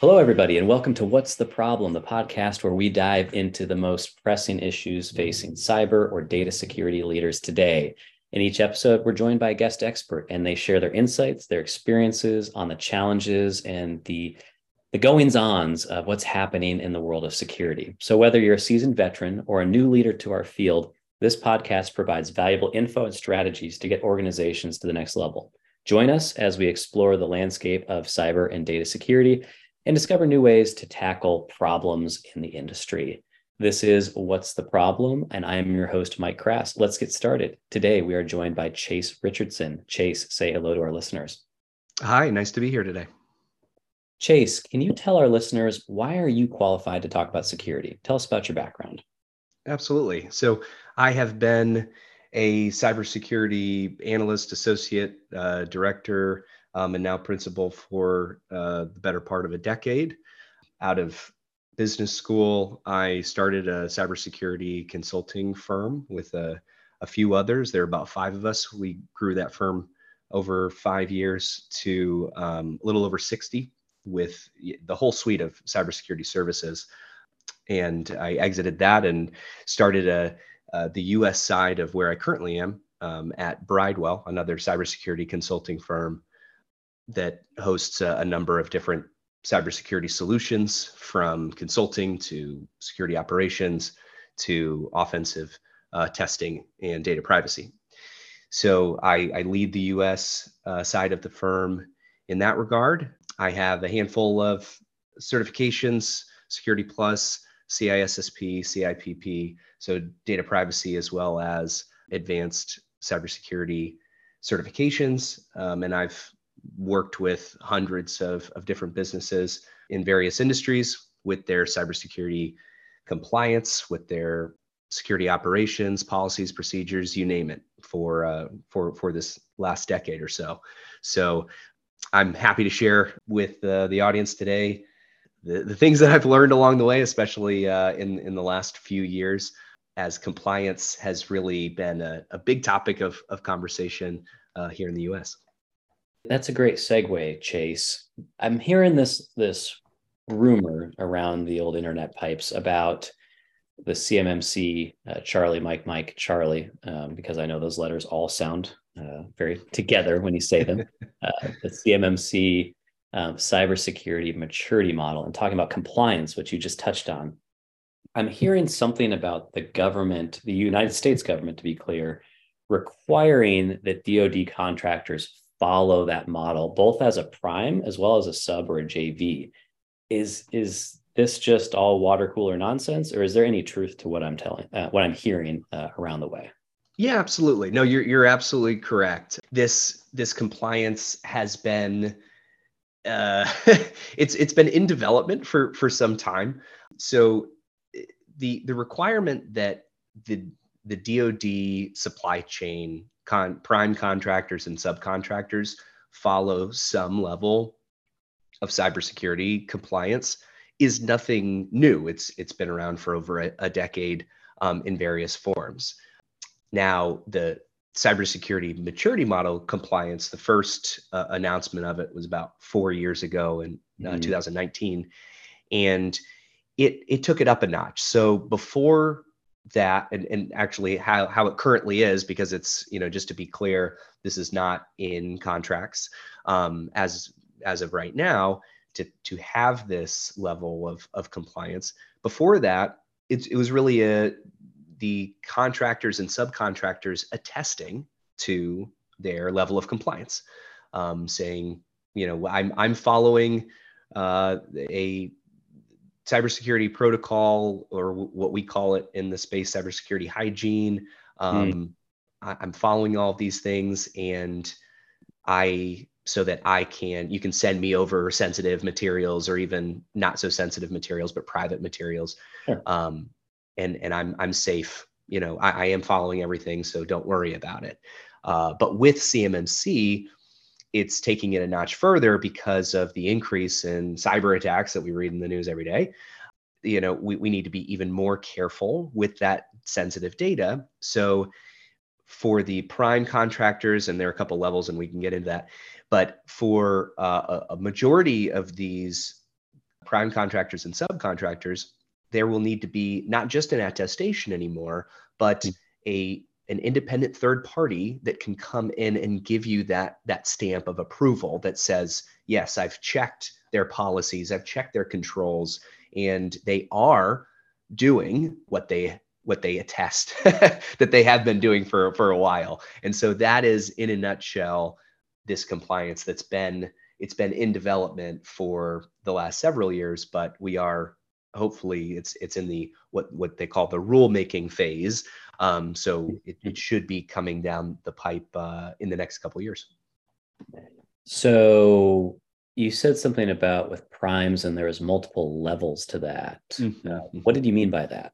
Hello, everybody, and welcome to What's the Problem, the podcast where we dive into the most pressing issues facing cyber or data security leaders today. In each episode, we're joined by a guest expert, and they share their insights, their experiences on the challenges and the the goings ons of what's happening in the world of security. So, whether you're a seasoned veteran or a new leader to our field, this podcast provides valuable info and strategies to get organizations to the next level. Join us as we explore the landscape of cyber and data security and discover new ways to tackle problems in the industry. This is What's the Problem? And I am your host, Mike Krass. Let's get started. Today, we are joined by Chase Richardson. Chase, say hello to our listeners. Hi, nice to be here today. Chase, can you tell our listeners why are you qualified to talk about security? Tell us about your background. Absolutely. So, I have been a cybersecurity analyst, associate uh, director, um, and now principal for uh, the better part of a decade. Out of business school, I started a cybersecurity consulting firm with a, a few others. There are about five of us. We grew that firm over five years to um, a little over 60 with the whole suite of cybersecurity services. And I exited that and started a, uh, the US side of where I currently am um, at Bridewell, another cybersecurity consulting firm that hosts a, a number of different cybersecurity solutions from consulting to security operations to offensive uh, testing and data privacy. So I, I lead the US uh, side of the firm in that regard. I have a handful of certifications, Security Plus, CISSP, CIPP, so data privacy as well as advanced cybersecurity certifications. Um, and I've worked with hundreds of, of different businesses in various industries with their cybersecurity compliance, with their security operations, policies, procedures, you name it, for uh, for for this last decade or so. So I'm happy to share with uh, the audience today the, the things that I've learned along the way, especially uh, in in the last few years, as compliance has really been a, a big topic of of conversation uh, here in the U.S. That's a great segue, Chase. I'm hearing this this rumor around the old internet pipes about the CMMC uh, Charlie Mike Mike Charlie um, because I know those letters all sound uh, very together when you say them. Uh, the CMMC um, cybersecurity maturity model and talking about compliance, which you just touched on. I'm hearing something about the government, the United States government, to be clear, requiring that DoD contractors follow that model, both as a prime as well as a sub or a JV. Is is this just all water cooler nonsense, or is there any truth to what I'm telling, uh, what I'm hearing uh, around the way? Yeah, absolutely. No, you're you're absolutely correct. This this compliance has been uh, it's it's been in development for for some time. So the the requirement that the the DoD supply chain con- prime contractors and subcontractors follow some level of cybersecurity compliance is nothing new. It's it's been around for over a, a decade um, in various forms. Now, the cybersecurity maturity model compliance, the first uh, announcement of it was about four years ago in uh, mm-hmm. 2019, and it it took it up a notch. So before that and, and actually how, how it currently is because it's you know just to be clear this is not in contracts um, as as of right now to to have this level of of compliance. Before that it, it was really a the contractors and subcontractors attesting to their level of compliance um, saying you know i'm i'm following uh, a cybersecurity protocol, or w- what we call it in the space, cybersecurity hygiene. Hmm. Um, mm. I, I'm following all of these things, and I so that I can you can send me over sensitive materials or even not so sensitive materials, but private materials. Sure. Um, and and I'm I'm safe. You know, I, I, am following everything, so don't worry about it. Uh, but with CMMC, it's taking it a notch further because of the increase in cyber attacks that we read in the news every day. You know, we, we need to be even more careful with that sensitive data. So, for the prime contractors, and there are a couple levels, and we can get into that, but for uh, a, majority of these prime contractors and subcontractors, there will need to be not just an attestation anymore, but mm. a an independent third party that can come in and give you that that stamp of approval that says yes i've checked their policies i've checked their controls and they are doing what they what they attest that they have been doing for for a while. And so that is in a nutshell this compliance that's been it's been in development for the last several years but we are hopefully it's it's in the what what they call the rulemaking phase um, so it, it, should be coming down the pipe uh, in the next couple years. So you said something about with primes and there is multiple levels to that. Mm-hmm. uh, what did you mean by that?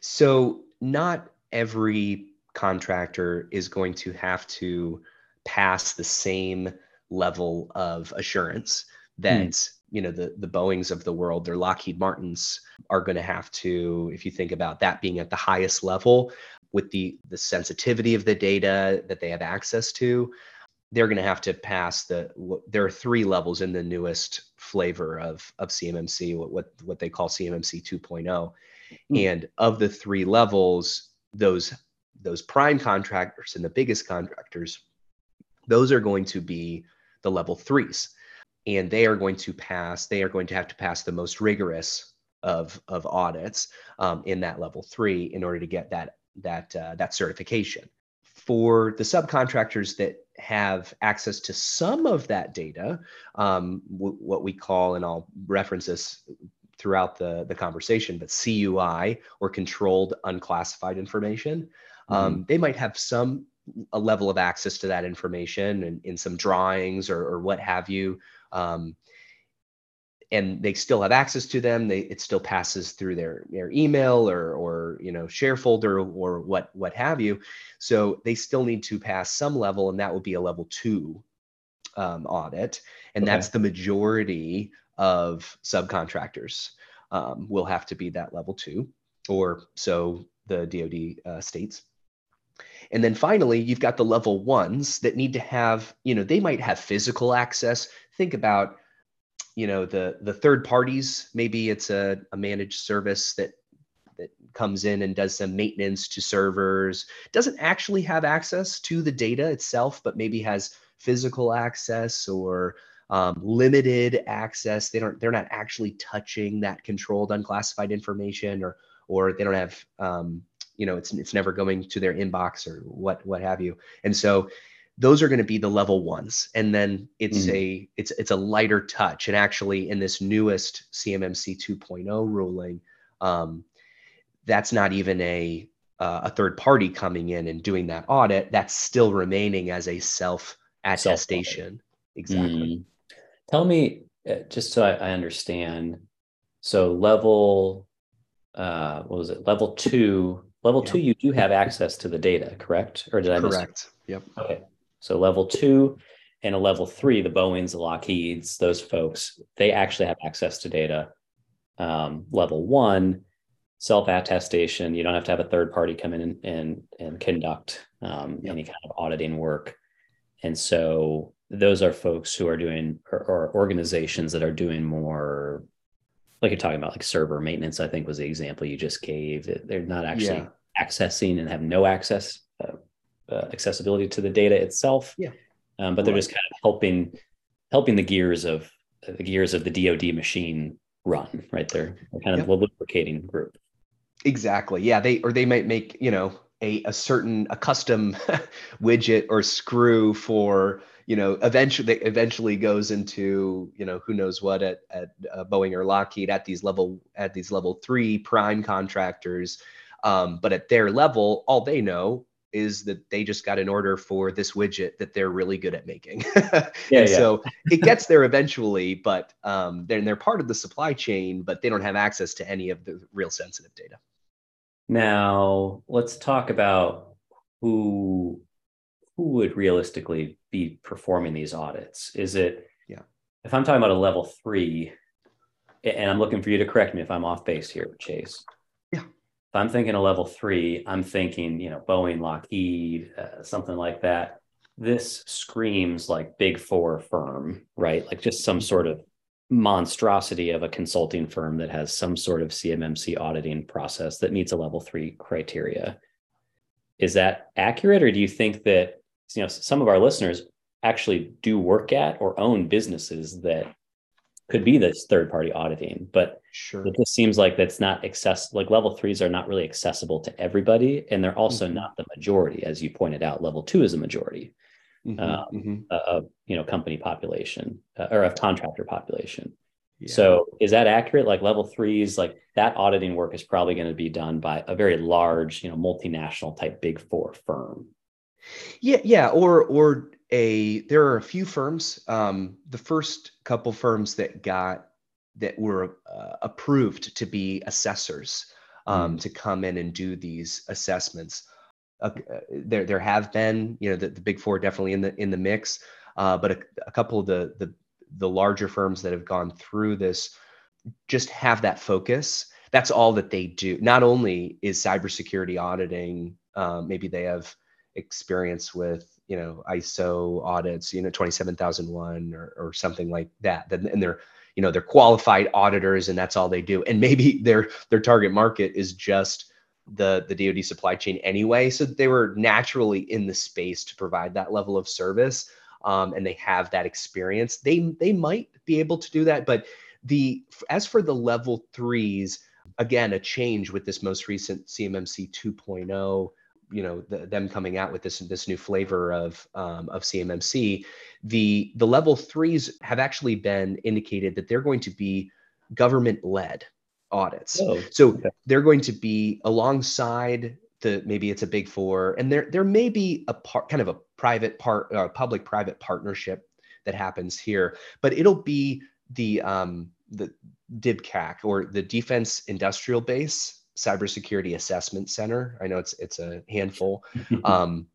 So not every contractor is going to have to pass the same level of assurance that mm. You know the the Boeing's of the world, their Lockheed Martins are going to have to, if you think about that being at the highest level with the the sensitivity of the data that they have access to, they're going to have to pass the there are three levels in the newest flavor of of CMMC what what, what they call CMMC 2.0 mm. and of the three levels those those prime contractors and the biggest contractors those are going to be the level 3s and they are going to pass they are going to have to pass the most rigorous of of audits um, in that level 3 in order to get that that uh, that certification for the subcontractors that have access to some of that data, um, w- what we call, and I'll reference this throughout the, the conversation, but CUI or controlled unclassified information, um, mm-hmm. they might have some a level of access to that information and in some drawings or, or what have you. Um, and they still have access to them. They, it still passes through their, their email or, or, you know, share folder or what, what have you. So they still need to pass some level and that would be a level two um, audit. And okay. that's the majority of subcontractors um, will have to be that level two or so the DoD uh, states. And then finally, you've got the level ones that need to have, you know, they might have physical access. Think about you know the the third parties. Maybe it's a, a managed service that that comes in and does some maintenance to servers. Doesn't actually have access to the data itself but maybe has physical access or um, limited access. They don't they're not actually touching that controlled unclassified information or or they don't have um, you know it's it's never going to their inbox or what what have you. And so those are going to be the level ones. And then it's mm a it's it's a lighter touch. And actually in this newest cmmc 2.0 ruling um, that's not even a uh, a third party coming in and doing that audit. That's still remaining as a self attestation. Exactly. Mm. tell me uh, just so I, I understand. So level uh what was it? Level two level yep. two you do have access to the data correct? Or did i correct. Yep. Okay so level two and a level three, the Boeings, the Lockheeds, those folks, they actually have access to data. Um, level one, self attestation. You don't have to have a third party come in and and, and conduct um, yep. any kind of auditing work. And so those are folks who are doing or, or, organizations that are doing more like you're talking about like server maintenance i think was the example you just gave they're not actually yeah. accessing and have no access uh, uh, accessibility to the data itself. Yeah. Um, but they're just kind of helping helping the gears of the gears of the DoD machine run. Right there, they're kind of yep. a lubricating group. Exactly. Yeah. They or they might make you know a a certain a custom widget or screw for you know eventually eventually goes into you know who knows what at at uh, Boeing or Lockheed at these level at these level three prime contractors. Um, but at their level, all they know is that they just got an order for this widget that they're really good at making. yeah, yeah. So it gets there eventually, but um, they're, they're part of the supply chain, but they don't have access to any of the real sensitive data. Now let's talk about who who would realistically be performing these audits. Is it yeah? If I'm talking about a level three, and I'm looking for you to correct me if I'm off base here, Chase if I'm thinking a level three, I'm thinking, you know, Boeing, Lockheed, uh, something like that. This screams like big four firm, right? Like just some sort of monstrosity of a consulting firm that has some sort of CMMC auditing process that meets a level three criteria. Is that accurate, or do you think that you know some of our listeners actually do work at or own businesses that could be this third party auditing, but sure. it just seems like that's not access like level threes are not really accessible to everybody, and they're also mm-hmm. not the majority, as you pointed out. Level two is a majority mm-hmm, um, mm-hmm. of you know company population uh, or of contractor population. Yeah. So is that accurate? Like level threes, like that auditing work is probably going to be done by a very large, you know, multinational type big four firm. Yeah, yeah, or or a there are a few firms. Um, the first couple firms that got that were uh, approved to be assessors um, mm. to come in and do these assessments uh, there there have been you know the, the big four definitely in the in the mix uh, but a, a, couple of the, the the larger firms that have gone through this just have that focus that's all that they do not only is cybersecurity auditing um, maybe they have experience with you know iso audits you know 27001 or, or something like that and they're you know they're qualified auditors and that's all they do and maybe their their target market is just the the DoD supply chain anyway, so they were naturally in the space to provide that level of service, um, and they have that experience. They they might be able to do that, but the as for the level threes, again, a change with this most recent CMMC 2.0 you know the, them coming out with this this new flavor of um, of CMMC, the the level threes have actually been indicated that they're going to be government led audits. Oh, so okay. they're going to be alongside the maybe it's a big four, and there there may be a part kind of a private part, uh, public private partnership that happens here, but it'll be the um, the DIBCAC or the Defense Industrial Base Cybersecurity Assessment Center. I know it's it's a handful, um,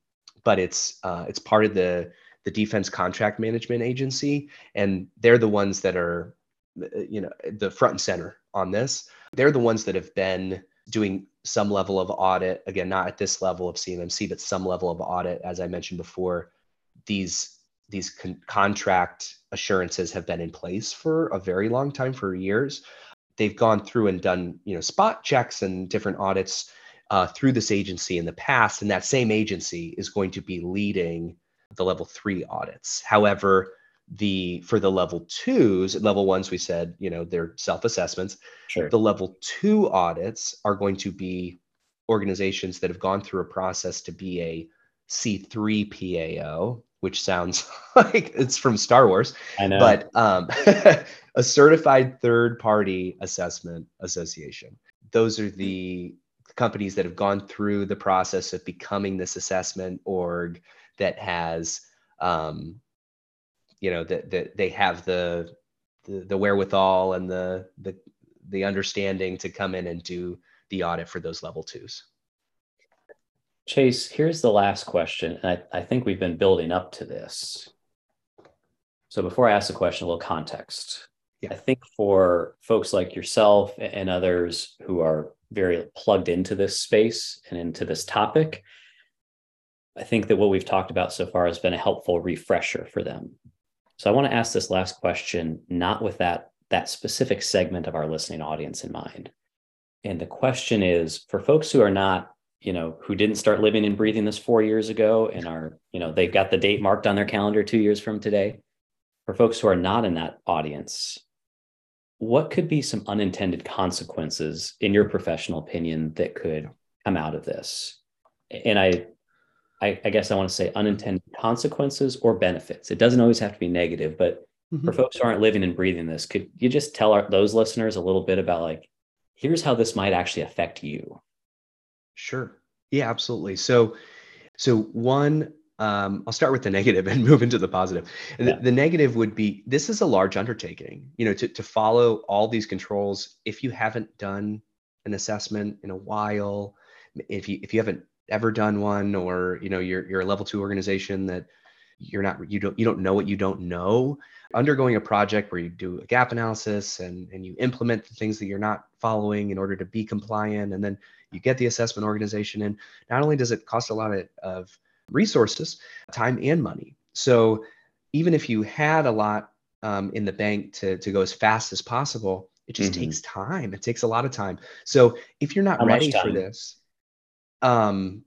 but it's uh, it's part of the the Defense Contract Management Agency, and they're the ones that are uh, you know the front and center on this. They're the ones that have been doing some level of audit again not at this level of cmmc but some level of audit. As i mentioned before these these con- contract assurances have been in place for a very long time for years they've gone through and done you know spot checks and different audits uh, through this agency in the past and that same agency is going to be leading the level three audits however the for the level twos level ones we said you know they're self-assessments sure. the level two audits are going to be organizations that have gone through a process to be a c3 pao which sounds like it's from star wars I know. but um, a certified third party assessment association those are the companies that have gone through the process of becoming this assessment org that has um, you know that that they have the, the the wherewithal and the the the understanding to come in and do the audit for those level twos. Chase, here's the last question. I, I think we've been building up to this. So before I ask the question, a little context. Yeah. I think for folks like yourself and others who are very plugged into this space and into this topic, I think that what we've talked about so far has been a helpful refresher for them. So I want to ask this last question, not with that, that specific segment of our listening audience in mind. And the question is for folks who are not, you know, who didn't start living and breathing this four years ago and are, you know, they've got the date marked on their calendar two years from today. For folks who are not in that audience, what could be some unintended consequences, in your professional opinion, that could come out of this? And I I, I, guess I want to say unintended consequences or benefits. It doesn't always have to be negative, but mm-hmm. for folks who aren't living and breathing this, could you just tell our, those listeners a little bit about like, here's how this might actually affect you? Sure. Yeah, absolutely. So, so one, um, I'll start with the negative and move into the positive. Yeah. the, the negative would be this is a large undertaking. You know, to to follow all these controls. If you haven't done an assessment in a while, if you if you haven't ever done one or you know you're you're a level 2 organization that you're not you don't you don't know what you don't know undergoing a project where you do a gap analysis and and you implement the things that you're not following in order to be compliant and then you get the assessment organization in not only does it cost a lot of, of resources time and money so even if you had a lot um, in the bank to, to go as fast as possible, it just mm-hmm. takes time. It takes a lot of time. So if you're not How ready for this, um,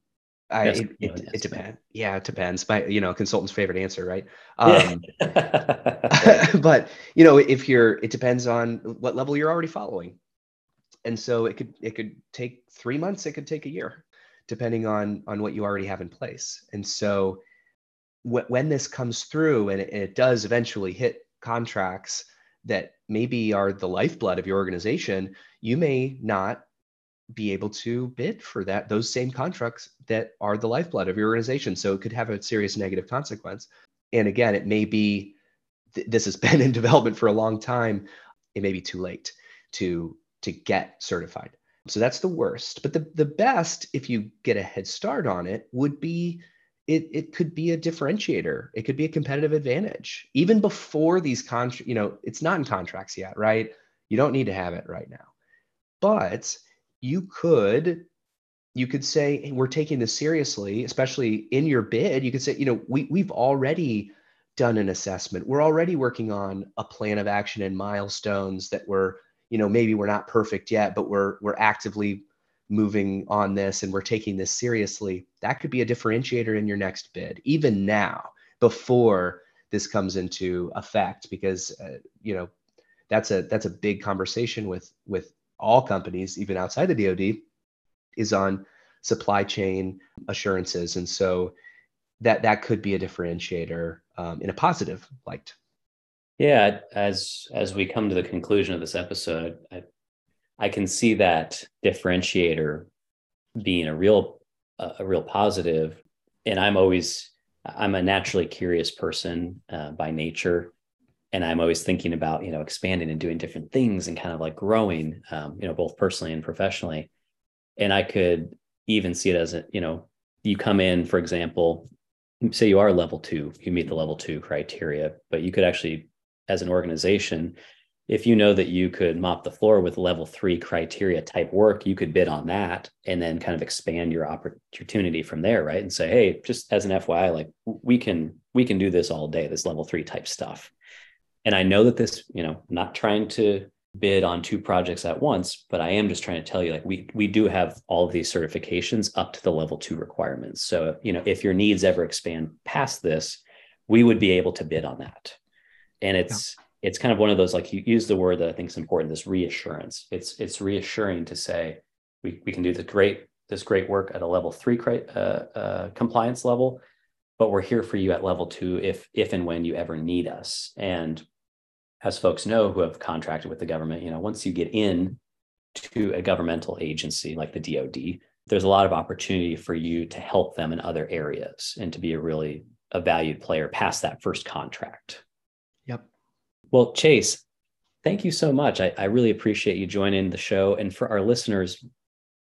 I, it, it, it depends. Yeah, it depends. My, you know, consultant's favorite answer, right? Um, but you know, if you're, it depends on what level you're already following, and so it could it could take three months. It could take a year, depending on on what you already have in place. And so, wh- when this comes through and it, it does eventually hit contracts that maybe are the lifeblood of your organization, you may not be able to bid for that those same contracts that are the lifeblood of your organization. So it could have a serious negative consequence. And again it may be th- this has been in development for a long time. It may be too late to to get certified. So that's the worst. But the the best if you get a head start on it would be it, it could be a differentiator. It could be a competitive advantage. Even before these contracts you know it's not in contracts yet right? You don't need to have it right now. But you could you could say hey, we're taking this seriously especially in your bid you could say you know we, we've already done an assessment. We're already working on a plan of action and milestones that we're you know maybe we're not perfect yet but we're we're actively moving on this and we're taking this seriously. That could be a differentiator in your next bid even now before this comes into effect because uh, you know that's a that's a big conversation with with all companies, even outside the DoD, is on supply chain assurances, and so that that could be a differentiator um, in a positive light. Yeah, as as we come to the conclusion of this episode, I, I can see that differentiator being a real a real positive, and I'm always I'm a naturally curious person uh, by nature, and I'm always thinking about you know expanding and doing different things and kind of like growing, um, you know, both personally and professionally. And I could even see it as a you know you come in, for example, say you are level two, you meet the level two criteria, but you could actually, as an organization, if you know that you could mop the floor with level three criteria type work, you could bid on that and then kind of expand your opportunity from there, right? And say, hey, just as an FYI, like we can we can do this all day, this level three type stuff and I know that this, you know, I'm not trying to bid on two projects at once, but I am just trying to tell you like we we do have all of these certifications up to the level 2 requirements. So, you know, if your needs ever expand past this, we would be able to bid on that. And it's yeah. it's kind of one of those like you use the word that I think is important this reassurance. It's it's reassuring to say we we can do the great this great work at a level 3 uh, uh, compliance level but we're here for you at level two if if and when you ever need us and as folks know who have contracted with the government you know once you get in to a governmental agency like the dod there's a lot of opportunity for you to help them in other areas and to be a really a valued player past that first contract. Yep. Well chase thank you so much. I, I really appreciate you joining the show. And for our listeners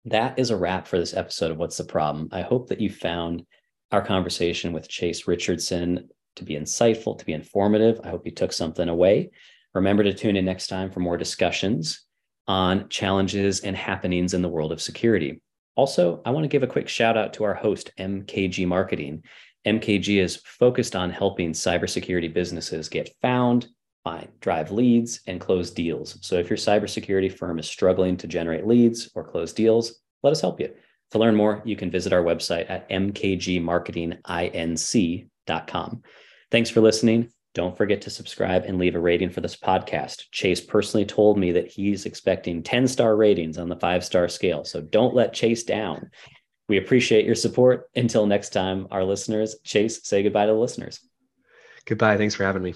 that is a wrap for this episode of what's the problem. I hope that you found our conversation with Chase Richardson to be insightful, to be informative. I hope you took something away. Remember to tune in next time for more discussions on challenges and happenings in the world of security. Also, I want to give a quick shout out to our host, MKG Marketing. MKG is focused on helping cybersecurity businesses get found, find, drive leads, and close deals. So if your cybersecurity firm is struggling to generate leads or close deals, let us help you. To learn more, you can visit our website at mkgmarketinginc.com. Thanks for listening. Don't forget to subscribe and leave a rating for this podcast. Chase personally told me that he's expecting 10 star ratings on the five star scale. So don't let Chase down. We appreciate your support. Until next time, our listeners, Chase, say goodbye to the listeners. Goodbye. Thanks for having me.